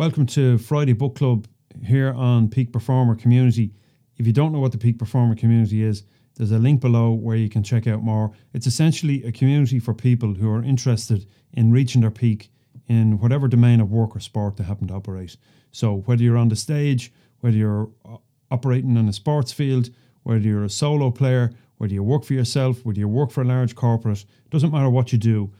Welcome to Friday Book Club here on Peak Performer Community. If you don't know what the Peak Performer Community is, there's a link below where you can check out more. It's essentially a community for people who are interested in reaching their peak in whatever domain of work or sport they happen to operate. So, whether you're on the stage, whether you're uh, operating in a sports field, whether you're a solo player, whether you work for yourself, whether you work for a large corporate, doesn't matter what you do,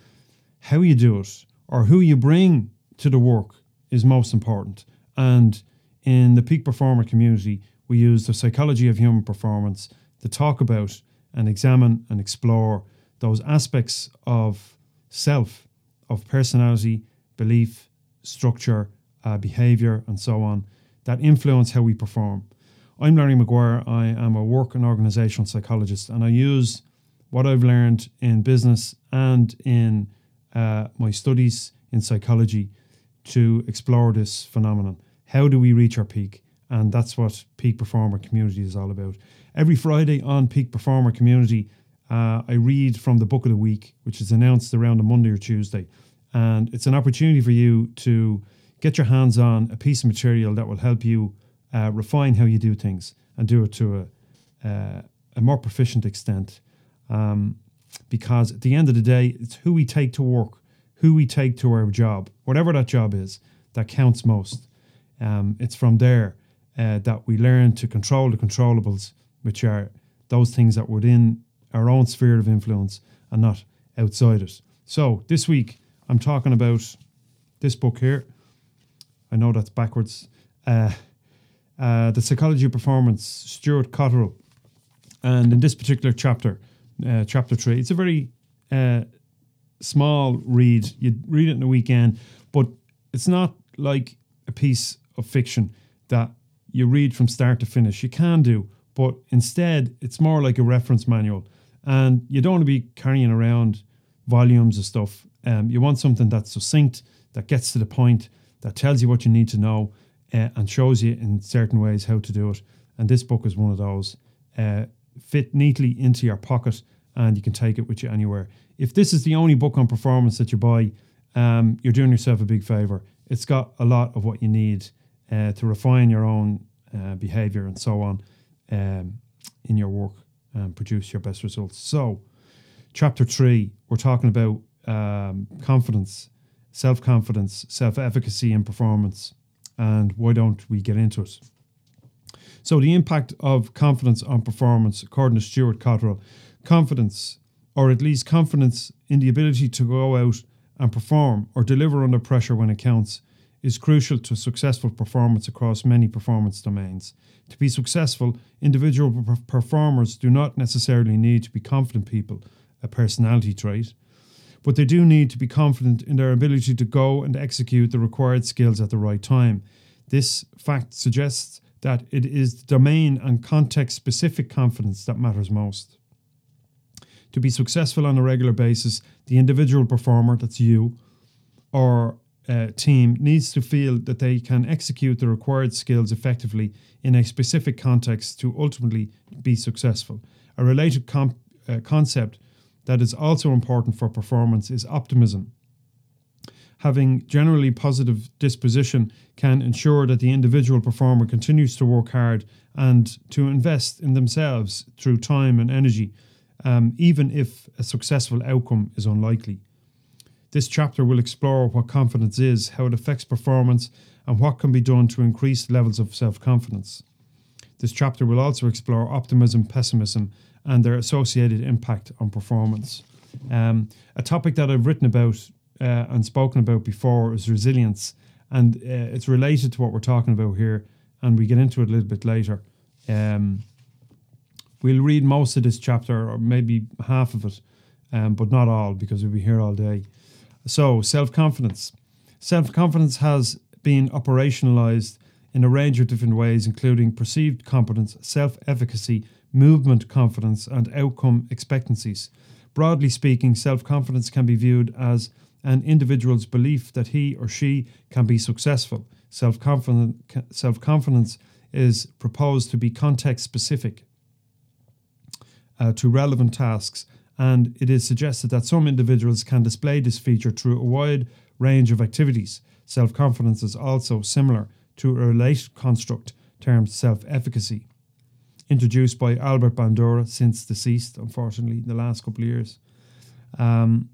how you do it or who you bring to the work is most important. And in the peak performer community, we use the psychology of human performance to talk about and examine and explore those aspects of self, of personality, belief, structure, uh, behavior, and so on that influence how we perform. I'm Larry McGuire. I am a work and organizational psychologist, and I use what I've learned in business and in uh, my studies in psychology to explore this phenomenon. How do we reach our peak? And that's what Peak Performer Community is all about. Every Friday on Peak Performer Community, uh, I read from the book of the week, which is announced around a Monday or Tuesday. And it's an opportunity for you to get your hands on a piece of material that will help you uh, refine how you do things and do it to a, uh, a more proficient extent. Um, because at the end of the day, it's who we take to work, who we take to our job, whatever that job is, that counts most. Um, it's from there uh, that we learn to control the controllables, which are those things that were in our own sphere of influence and not outside it. So this week I'm talking about this book here. I know that's backwards. Uh, uh, the Psychology of Performance, Stewart Cotterill. And in this particular chapter, uh, chapter three, it's a very uh, small read. You read it in a weekend, but it's not like a piece of fiction that you read from start to finish. You can do, but instead, it's more like a reference manual. And you don't want to be carrying around volumes of stuff. Um, you want something that's succinct, that gets to the point, that tells you what you need to know, uh, and shows you in certain ways how to do it. And this book is one of those. Uh, fit neatly into your pocket, and you can take it with you anywhere. If this is the only book on performance that you buy, um, you're doing yourself a big favor. It's got a lot of what you need uh, to refine your own uh, behavior and so on um, in your work and produce your best results. So, chapter three, we're talking about um, confidence, self confidence, self efficacy, and performance. And why don't we get into it? So, the impact of confidence on performance, according to Stewart Cotterill, confidence, or at least confidence in the ability to go out and perform or deliver under pressure when it counts, is crucial to successful performance across many performance domains. To be successful, individual performers do not necessarily need to be confident people, a personality trait, but they do need to be confident in their ability to go and execute the required skills at the right time. This fact suggests that it is domain and context specific confidence that matters most. To be successful on a regular basis, the individual performer, that's you, or team needs to feel that they can execute the required skills effectively in a specific context to ultimately be successful. A related comp- uh, concept that is also important for performance is optimism. Having generally positive disposition can ensure that the individual performer continues to work hard and to invest in themselves through time and energy, um, even if a successful outcome is unlikely. This chapter will explore what confidence is, how it affects performance, and what can be done to increase levels of self confidence. This chapter will also explore optimism, pessimism, and their associated impact on performance. Um, a topic that I've written about uh, and spoken about before is resilience, and uh, it's related to what we're talking about here, and we get into it a little bit later. Um, we'll read most of this chapter, or maybe half of it, um, but not all, because we'll be here all day. So, self confidence. Self confidence has been operationalized in a range of different ways, including perceived competence, self efficacy, movement confidence, and outcome expectancies. Broadly speaking, self confidence can be viewed as an individual's belief that he or she can be successful. Self confidence is proposed to be context specific uh, to relevant tasks, and it is suggested that some individuals can display this feature through a wide range of activities. Self confidence is also similar to a related construct termed self efficacy, introduced by Albert Bandura, since deceased, unfortunately, in the last couple of years. Um,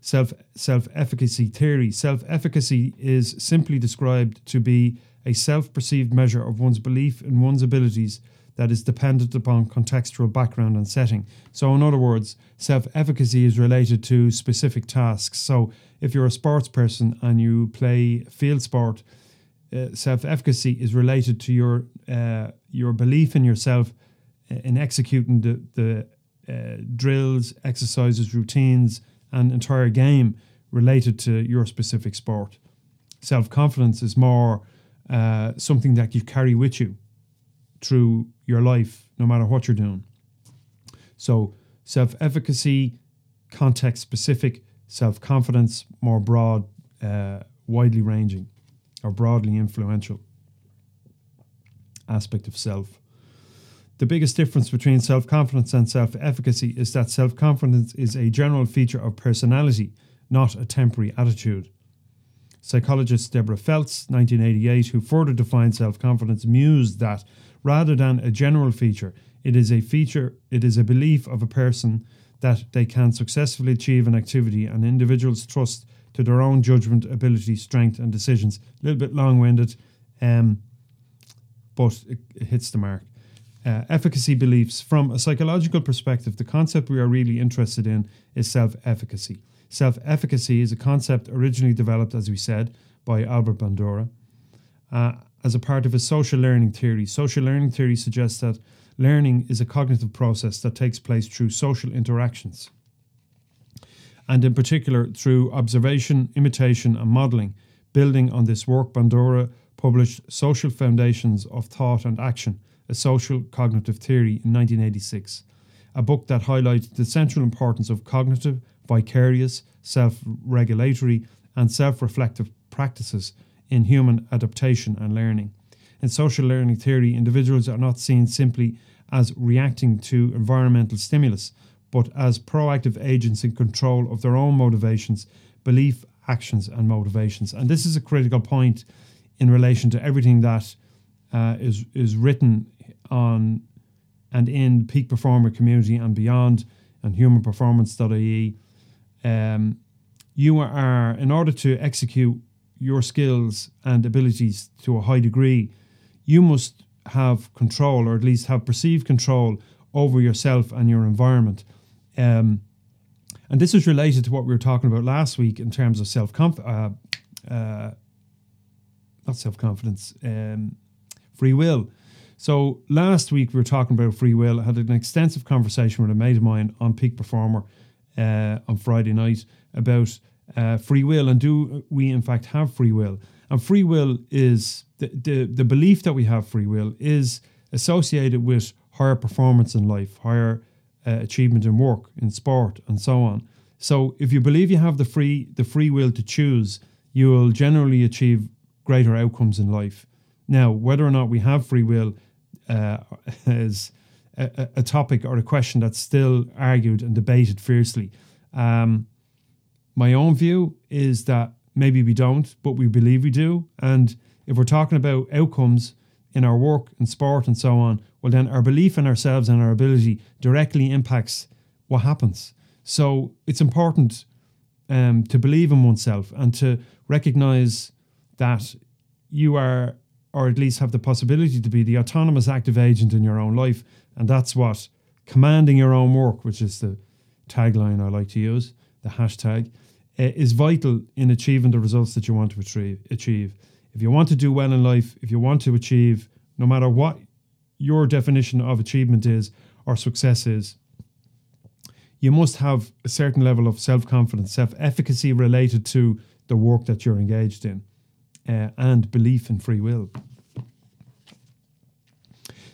self self efficacy theory. Self efficacy is simply described to be a self perceived measure of one's belief in one's abilities that is dependent upon contextual background and setting. So, in other words, self efficacy is related to specific tasks. So, if you're a sports person and you play field sport, uh, self efficacy is related to your uh, your belief in yourself uh, in executing the, the uh, drills, exercises, routines, and entire game related to your specific sport. Self confidence is more uh, something that you carry with you through your life, no matter what you're doing. So, self efficacy, context specific, self confidence, more broad, uh, widely ranging, or broadly influential aspect of self. The biggest difference between self confidence and self efficacy is that self confidence is a general feature of personality, not a temporary attitude. Psychologist Deborah Feltz, 1988, who further defined self confidence, mused that rather than a general feature, it is a feature, it is a belief of a person that they can successfully achieve an activity and individuals trust to their own judgment, ability, strength, and decisions. A little bit long winded, um, but it, it, hits the mark. Uh, efficacy beliefs. From a psychological perspective, the concept we are really interested in is self efficacy. Self efficacy is a concept originally developed, as we said, by Albert Bandura uh, as a part of a social learning theory. Social learning theory suggests that learning is a cognitive process that takes place through social interactions, and in particular through observation, imitation, and modeling. Building on this work, Bandura published Social Foundations of Thought and Action, a social cognitive theory in 1986, a book that highlighted the central importance of cognitive vicarious, self regulatory, and self reflective practices in human adaptation and learning. In social learning theory, individuals are not seen simply as reacting to environmental stimulus, but as proactive agents in control of their own motivations, belief, actions, and motivations. And this is a critical point in relation to everything that uh, is is written on and in peak performer community and beyond and humanperformance.ie um, you are, in order to execute your skills and abilities to a high degree, you must have control, or at least have perceived control over yourself and your environment. Um, and this is related to what we were talking about last week in terms of self confidence, uh, uh, not self confidence, um, free will. So last week we were talking about free will. I had an extensive conversation with a mate of mine on Peak Performer uh, on Friday night about uh, free will and do we in fact have free will? And free will is the, the, the belief that we have free will is associated with higher performance in life, higher uh, achievement in work, in sport, and so on. So if you believe you have the free the free will to choose, you will generally achieve greater outcomes in life. Now, whether or not we have free will uh, is a, a, topic or a question that's still argued and debated fiercely. Um, my own view is that maybe we don't, but we believe we do. And if we're talking about outcomes in our work and sport and so on, well, then our belief in ourselves and our ability directly impacts what happens. So it's important um, to believe in oneself and to recognize that you are, or at least have the possibility to be, the autonomous active agent in your own life and that's what commanding your own work, which is the tagline I like to use, the hashtag, uh, is vital in achieving the results that you want to achieve. If you want to do well in life, if you want to achieve, no matter what your definition of achievement is or success is, you must have a certain level of self confidence, self efficacy related to the work that you're engaged in, uh, and belief in free will.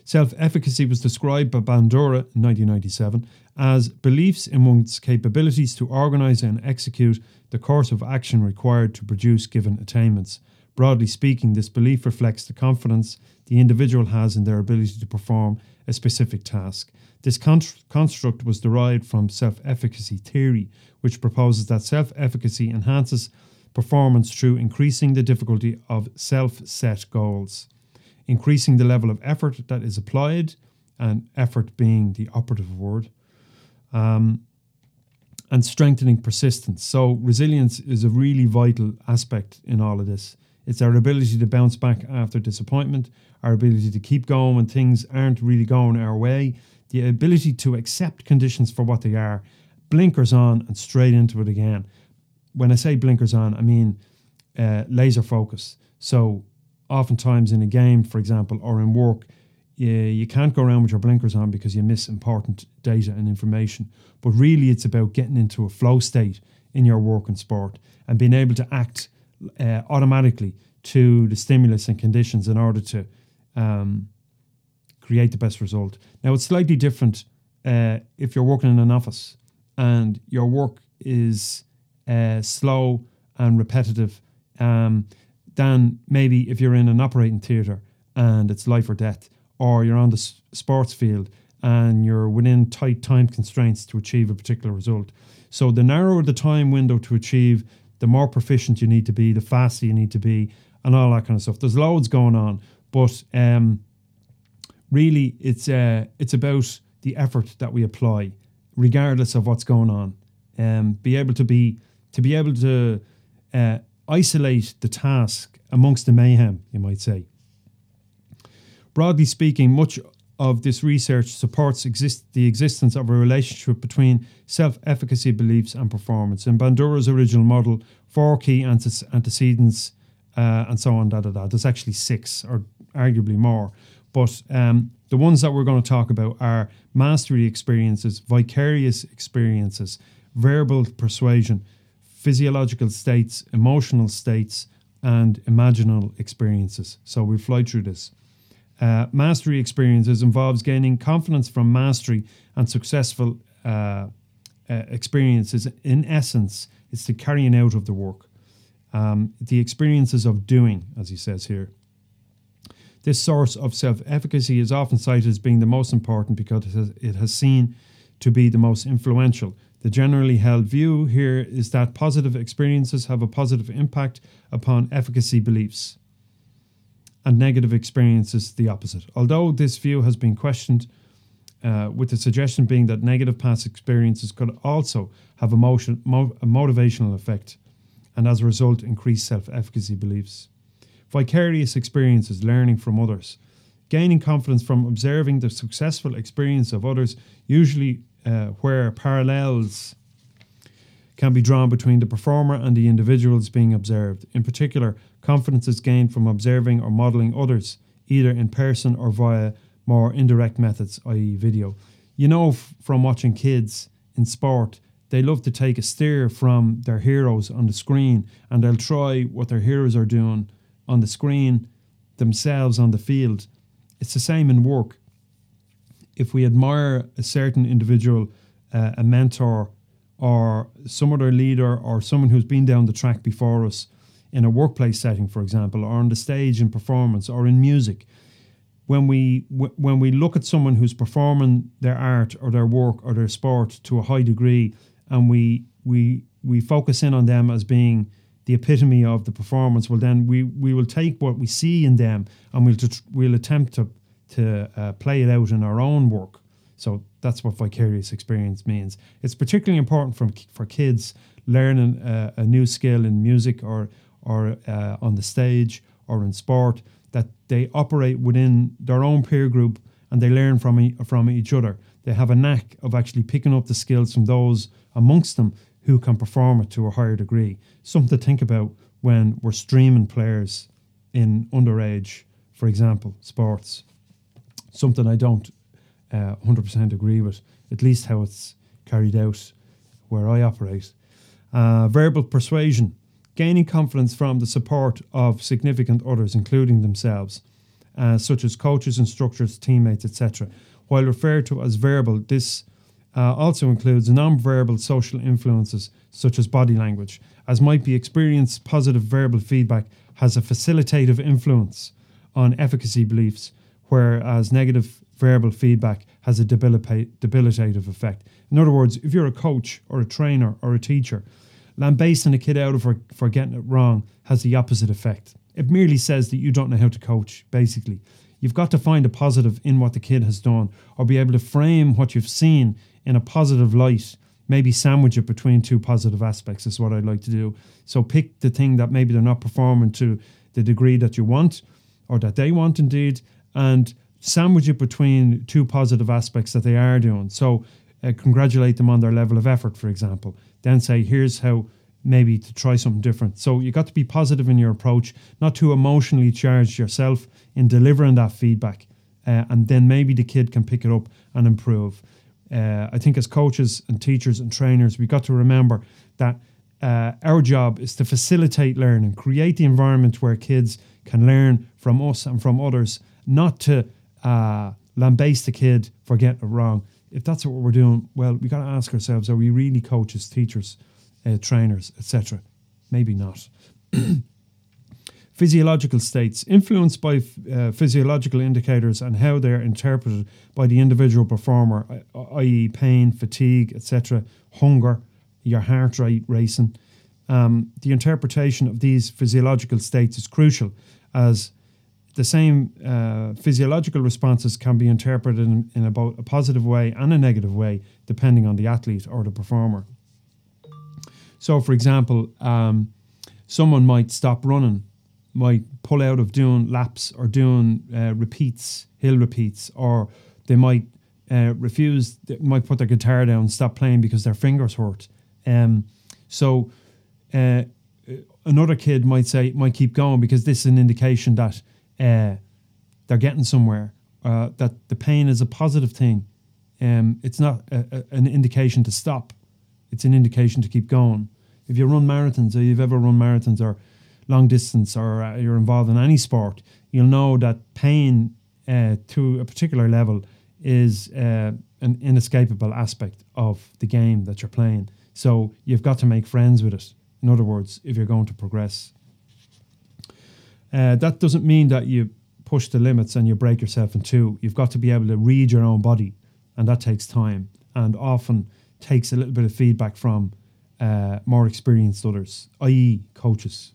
Self efficacy was described by Bandura in 1997 as beliefs in one's capabilities to organise and execute the course of action required to produce given attainments. Broadly speaking, this belief reflects the confidence the individual has in their ability to perform a specific task. This con- construct was derived from self efficacy theory, which proposes that self efficacy enhances performance through increasing the difficulty of self set goals increasing the level of effort that is applied, and effort being the operative word, um, and strengthening persistence. So, resilience is a really vital aspect in all of this. It's our ability to bounce back after disappointment, our ability to keep going when things aren't really going our way, the ability to accept conditions for what they are, blinkers on and straight into it again. When I say blinkers on, I mean uh, laser focus. So oftentimes in a game, for example, or in work, you, you can't go around with your blinkers on because you miss important data and information. But really, it's about getting into a flow state in your work and sport and being able to act uh, automatically to the stimulus and conditions in order to um, create the best result. Now, it's slightly different uh, if you're working in an office and your work is uh, slow and repetitive. Um, than maybe if you're in an operating theatre and it's life or death, or you're on the sports field and you're within tight time constraints to achieve a particular result. So the narrower the time window to achieve, the more proficient you need to be, the faster you need to be, and all that kind of stuff. There's loads going on, but um, really, it's uh, it's about the effort that we apply, regardless of what's going on. Um, be able to be to be able to uh, isolate the task amongst the mayhem, you might say. Broadly speaking, much of this research supports exist- the existence of a relationship between self efficacy beliefs and performance. In Bandura's original model, four key antecedents uh, and so on, da da da. There's actually six, or arguably more. But um, the ones that we're going to talk about are mastery experiences, vicarious experiences, verbal persuasion, physiological states, emotional states, and imaginal experiences. So we fly through this. Uh, mastery experiences involves gaining confidence from mastery and successful uh, uh, experiences. In essence, it's the carrying out of the work, um, the experiences of doing, as he says here. This source of self efficacy is often cited as being the most important because it has, it has seen to be the most influential. The generally held view here is that positive experiences have a positive impact upon efficacy beliefs, and negative experiences the opposite. Although this view has been questioned, uh, with the suggestion being that negative past experiences could also have a, mo- a motivational effect, and as a result, increase self efficacy beliefs. Vicarious experiences, learning from others. Gaining confidence from observing the successful experience of others usually uh, where parallels can be drawn between the performer and the individuals being observed. In particular, confidence is gained from observing or modeling others, either in person or via more indirect methods, i.e., video. You know f- from watching kids in sport, they love to take a steer from their heroes on the screen and they'll try what their heroes are doing on the screen themselves on the field. It's the same in work if we admire a certain individual, uh, a mentor, or some other leader, or someone who's been down the track before us in a workplace setting, for example, or on the stage in performance, or in music, when we w- when we look at someone who's performing their art or their work or their sport to a high degree, and we we we focus in on them as being the epitome of the performance, well, then we we will take what we see in them and we'll we'll attempt to to uh, play it out in our own work. So that's what vicarious experience means. It's particularly important for, for kids learning uh, a new skill in music or or uh, on the stage or in sport that they operate within their own peer group and they learn from e- from each other. They have a knack of actually picking up the skills from those amongst them who can perform it to a higher degree. Something to think about when we're streaming players in underage, for example, sports something I don't uh, 100% agree with, at least how it's carried out where I operate. Uh, verbal persuasion, gaining confidence from the support of significant others, including themselves, uh, such as coaches, instructors, teammates, etc. While referred to as verbal, this uh, also includes non-verbal social influences such as body language, as might be experienced. Positive verbal feedback has a facilitative influence on efficacy beliefs, whereas negative verbal feedback has a debilitative effect. In other words, if you're a coach or a trainer or a teacher, lambasting a kid out of for, for getting it wrong has the opposite effect. It merely says that you don't know how to coach, basically. You've got to find a positive in what the kid has done or be able to frame what you've seen in a positive light. Maybe sandwich it between two positive aspects is what I'd like to do. So pick the thing that maybe they're not performing to the degree that you want or that they want indeed and sandwich it between two positive aspects that they are doing. So uh, congratulate them on their level of effort, for example. Then say, here's how maybe to try something different. So you got to be positive in your approach, not too emotionally charged yourself in delivering that feedback, uh, and then maybe the kid can pick it up and improve. Uh, I think as coaches and teachers and trainers, we got to remember that uh, our job is to facilitate learning, create the environment where kids can learn from us and from others, not to uh, lambaste the kid for getting it wrong. If that's what we're doing, well, we got to ask ourselves: Are we really coaches, teachers, uh, trainers, etc.? Maybe not. physiological states influenced by uh, physiological indicators and how they're interpreted by the individual performer, i.e., pain, fatigue, etc., hunger, your heart rate racing. Um, the interpretation of these physiological states is crucial as the same uh, physiological responses can be interpreted in, in about a positive way and a negative way, depending on the athlete or the performer. So, for example, um, someone might stop running, might pull out of doing laps or doing uh, repeats, hill repeats, or they might uh, refuse, they might put their guitar down, stop playing because their fingers hurt. Um, so, uh, another kid might say, might keep going because this is an indication that uh, they're getting somewhere. Uh, that the pain is a positive thing. Um, it's not a, a, an indication to stop. It's an indication to keep going. If you run marathons, or you've ever run marathons, or long distance, or uh, you're involved in any sport, you'll know that pain uh, to a particular level is uh, an inescapable aspect of the game that you're playing. So you've got to make friends with it. In other words, if you're going to progress. Uh, that doesn't mean that you push the limits and you break yourself in two. You've got to be able to read your own body, and that takes time and often takes a little bit of feedback from uh, more experienced others, i.e., coaches.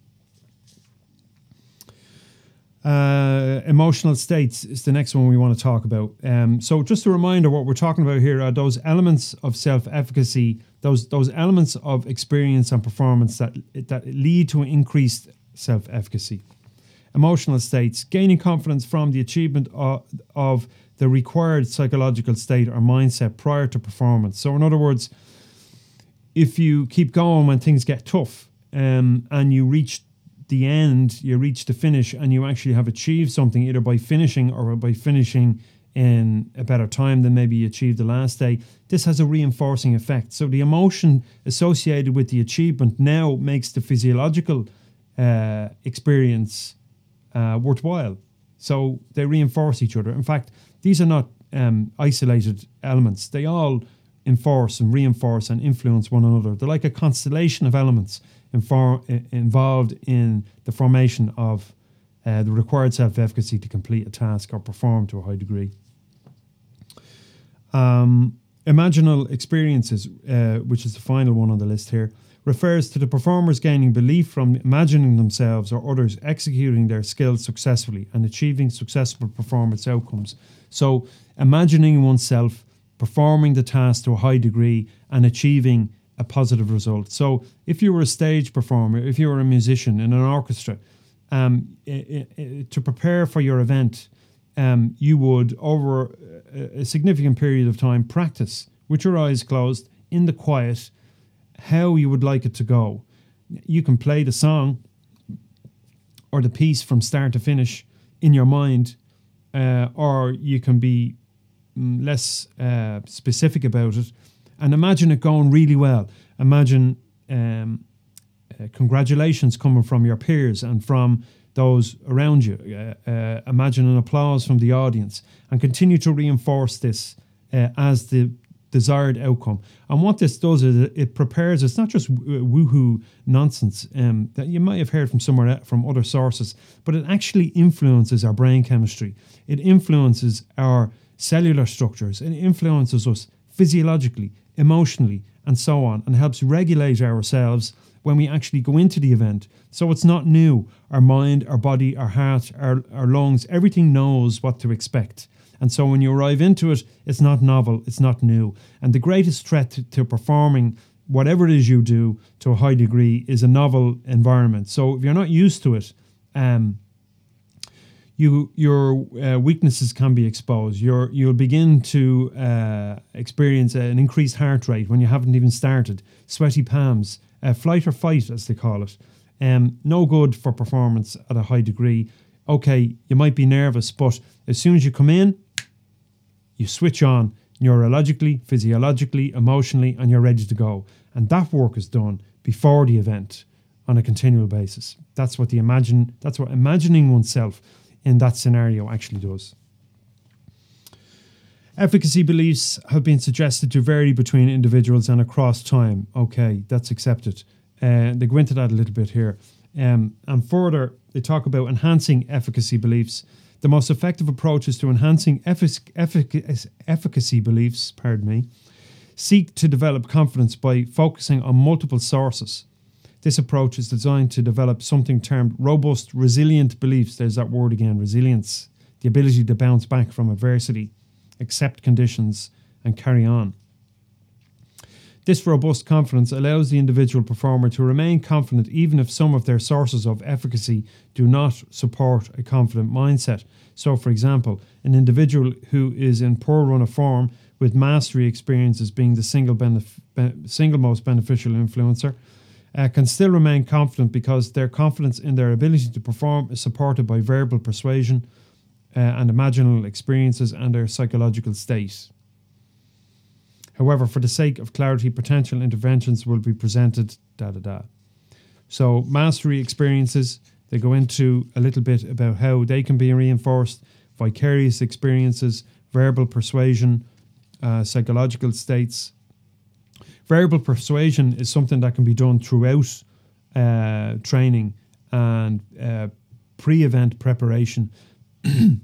Uh, emotional states is the next one we want to talk about. Um, so, just a reminder, what we're talking about here are those elements of self-efficacy, those those elements of experience and performance that that lead to increased self-efficacy emotional states, gaining confidence from the achievement of, of the required psychological state or mindset prior to performance. So, in other words, if you keep going when things get tough um, and you reach the end, you reach the finish, and you actually have achieved something either by finishing or by finishing in a better time than maybe you achieved the last day, this has a reinforcing effect. So the emotion associated with the achievement now makes the physiological uh, experience uh, worthwhile. So they reinforce each other. In fact, these are not um, isolated elements. They all enforce and reinforce and influence one another. They're like a constellation of elements infor- involved in the formation of uh, the required self efficacy to complete a task or perform to a high degree. Um, imaginal experiences, uh, which is the final one on the list here, refers to the performers gaining belief from imagining themselves or others executing their skills successfully and achieving successful performance outcomes. So, imagining oneself performing the task to a high degree and achieving a positive result. So, if you were a stage performer, if you were a musician in an orchestra, um, to prepare for your event, um, you would, over a significant period of time, practice with your eyes closed in the quiet how you would like it to go. You can play the song or the piece from start to finish in your mind, uh, or you can be mm, less uh, specific about it and imagine it going really well. Imagine um, uh, congratulations coming from your peers and from those around you. Uh, uh, imagine an applause from the audience and continue to reinforce this uh, as the desired outcome. And what this does is it prepares. It's not just woohoo nonsense um, that you might have heard from somewhere from other sources, but it actually influences our brain chemistry. It influences our cellular structures. It influences us physiologically, emotionally, and so on, and helps regulate ourselves when we actually go into the event. So it's not new. Our mind, our body, our heart, our, our lungs, everything knows what to expect. And so when you arrive into it, it's not novel, it's not new. And the greatest threat to, to performing whatever it is you do to a high degree is a novel environment. So if you're not used to it, um, you your uh, weaknesses can be exposed. you you'll begin to uh, experience an increased heart rate when you haven't even started. Sweaty palms, uh, flight or fight, as they call it. Um, no good for performance at a high degree. Okay, you might be nervous, but as soon as you come in, you switch on neurologically, physiologically, emotionally, and you're ready to go. And that work is done before the event on a continual basis. That's what the imagine that's what imagining oneself in that scenario actually does. Efficacy beliefs have been suggested to vary between individuals and across time. Okay, that's accepted. Uh, they go into that a little bit here. Um, and further, they talk about enhancing efficacy beliefs the most effective approaches to enhancing effic- effic- efficacy beliefs, pardon me, seek to develop confidence by focusing on multiple sources. This approach is designed to develop something termed robust, resilient beliefs. There's that word again resilience, the ability to bounce back from adversity, accept conditions, and carry on. This robust confidence allows the individual performer to remain confident even if some of their sources of efficacy do not support a confident mindset. So, for example, an individual who is in poor run of form with mastery experiences being the single, benef- be- single most beneficial influencer uh, can still remain confident because their confidence in their ability to perform is supported by verbal persuasion uh, and imaginal experiences and their psychological state. However, for the sake of clarity, potential interventions will be presented da da da. So, mastery experiences, they go into a little bit about how they can be reinforced, vicarious experiences, verbal persuasion, uh, psychological states. Verbal persuasion is something that can be done throughout uh, training and uh, pre event preparation.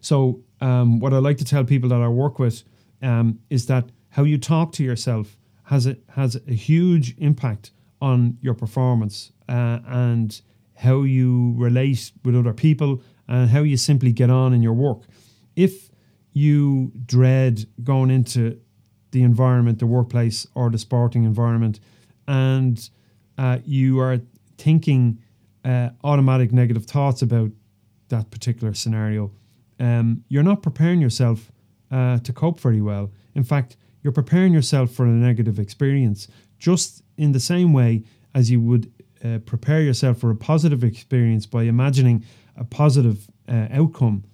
so, um, what I like to tell people that I work with um, is that how you talk to yourself has a has a huge impact on your performance uh, and how you relate with other people and how you simply get on in your work. If you dread going into the environment, the workplace, or the sporting environment, and uh, you are thinking uh, automatic negative thoughts about that particular scenario, um, you're not preparing yourself uh, to cope very well. In fact, you're preparing yourself for a negative experience just in the same way as you would uh, prepare yourself for a positive experience by imagining a positive uh, outcome.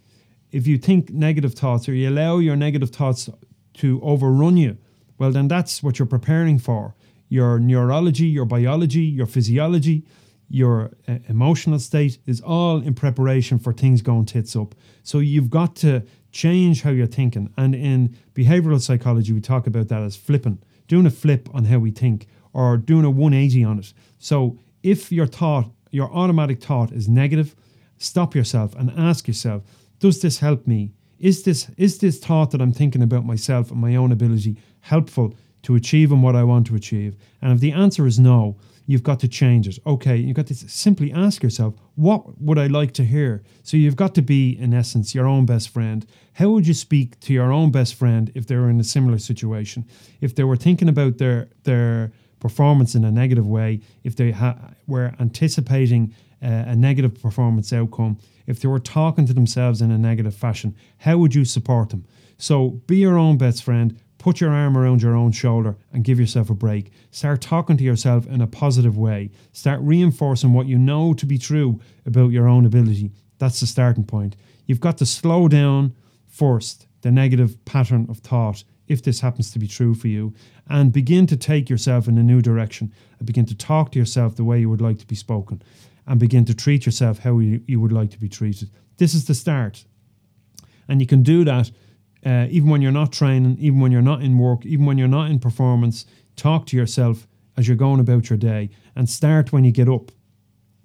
If you think negative thoughts or you allow your negative thoughts to overrun you, well, then that's what you're preparing for. Your neurology, your biology, your physiology, your uh, emotional state is all in preparation for things going tits up. So you've got to change how you're thinking. And in behavioral psychology, we talk about that as flipping, doing a flip on how we think or doing a 180 on it. So if your thought, your automatic thought is negative, stop yourself and ask yourself, does this help me? Is this is this thought that I'm thinking about myself and my own ability helpful to achieving what I want to achieve? And if the answer is no, you've got to change it. Okay, you've got to simply ask yourself, what would I like to hear? So you've got to be, in essence, your own best friend. How would you speak to your own best friend if they were in a similar situation? If they were thinking about their their performance in a negative way, if they ha- were anticipating uh, a negative performance outcome, if they were talking to themselves in a negative fashion, how would you support them? So be your own best friend, Put your arm around your own shoulder and give yourself a break. Start talking to yourself in a positive way. Start reinforcing what you know to be true about your own ability. That's the starting point. You've got to slow down first the negative pattern of thought if this happens to be true for you, and begin to take yourself in a new direction and begin to talk to yourself the way you would like to be spoken and begin to treat yourself how you, you would like to be treated. This is the start. And you can do that uh, even when you're not training, even when you're not in work, even when you're not in performance. Talk to yourself as you're going about your day and start when you get up.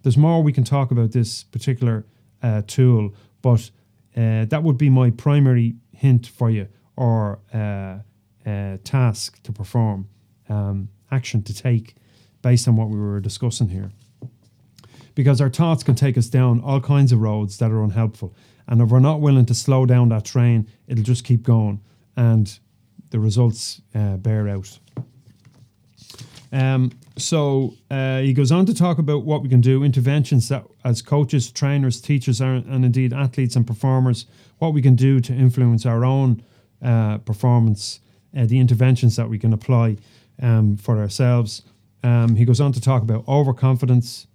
There's more we can talk about this particular uh, tool, but uh, that would be my primary hint for you or uh, uh, task to perform, um, action to take based on what we were discussing here. Because our thoughts can take us down all kinds of roads that are unhelpful. And if we're not willing to slow down that train, it'll just keep going and the results uh, bear out. Um, so uh, he goes on to talk about what we can do, interventions that as coaches, trainers, teachers, and indeed athletes and performers, what we can do to influence our own uh, performance, uh, the interventions that we can apply um, for ourselves. Um, he goes on to talk about overconfidence.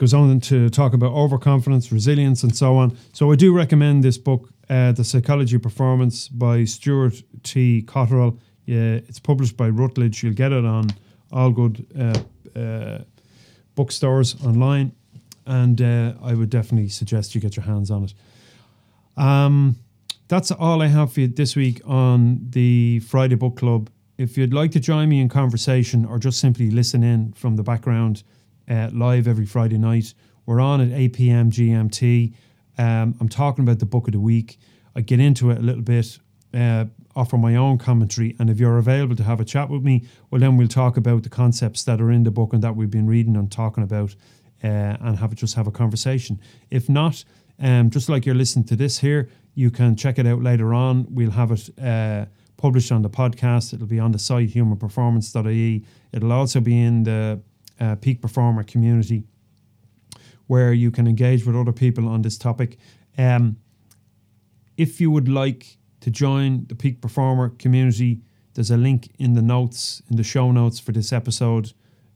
Goes on to talk about overconfidence, resilience, and so on. So I do recommend this book, uh, The Psychology of Performance by Stewart T. Cotterill. Yeah, it's published by Routledge. You'll get it on all good uh, uh, bookstores online and uh, I would definitely suggest you get your hands on it. Um, that's all I have for you this week on the Friday Book Club. If you'd like to join me in conversation or just simply listen in from the background uh, live every Friday night, we're on at 8 p.m. GMT. Um, I'm talking about the book of the week. I get into it a little bit, uh, offer my own commentary, and if you're available to have a chat with me, well, then we'll talk about the concepts that are in the book and that we've been reading and talking about uh, and have just have a conversation. If not, um, just like you're listening to this here, you can check it out later on. We'll have it uh, published on the podcast. It'll be on the site humanperformance.ie. It'll also be in the uh, Peak Performer community where you can engage with other people on this topic. Um, if you would like to join the Peak Performer community, there's a link in the notes, in the show notes for this episode.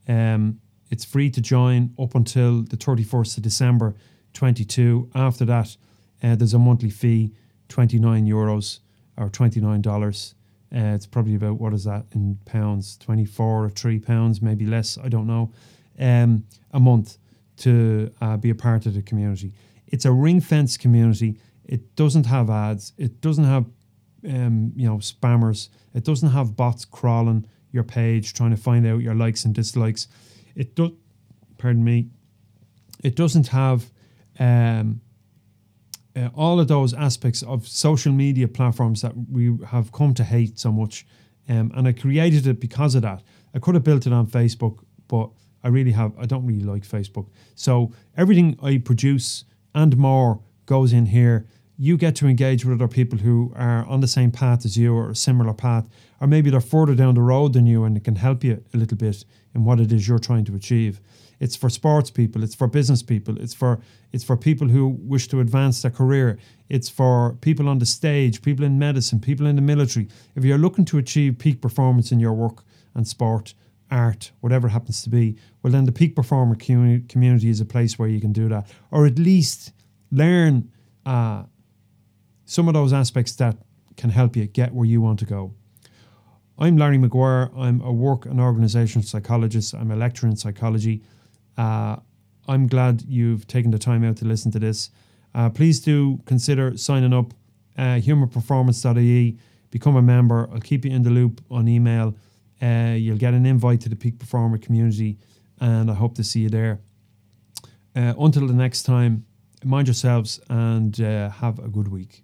Um, it's free to join up until the 31st of December 22. After that, uh, there's a monthly fee, 29 euros or $29. Uh, it's probably about, what is that in pounds? 24 or 3 pounds, maybe less, I don't know, um, a month to uh, be a part of the community. It's a ring fence community. It doesn't have ads. It doesn't have, um, you know, spammers. It doesn't have bots crawling your page trying to find out your likes and dislikes. It does, pardon me, it doesn't have um, uh, all of those aspects of social media platforms that we have come to hate so much. Um, and I created it because of that. I could have built it on Facebook, but I really have, I don't really like Facebook. So everything I produce and more goes in here. You get to engage with other people who are on the same path as you or a similar path, or maybe they're further down the road than you and it can help you a little bit in what it is you're trying to achieve. It's for sports people, it's for business people, it's for it's for people who wish to advance their career, it's for people on the stage, people in medicine, people in the military. If you're looking to achieve peak performance in your work and sport, art, whatever happens to be, well then the peak performer community is a place where you can do that, or at least learn uh, some of those aspects that can help you get where you want to go. I'm Larry McGuire. I'm a work and organizational psychologist. I'm a lecturer in psychology. Uh, I'm glad you've taken the time out to listen to this. Uh, please do consider signing up. Uh, humanperformance.ie. Become a member. I'll keep you in the loop on email. Uh, you'll get an invite to the Peak Performer community, and I hope to see you there. Uh, until the next time, mind yourselves and uh, have a good week.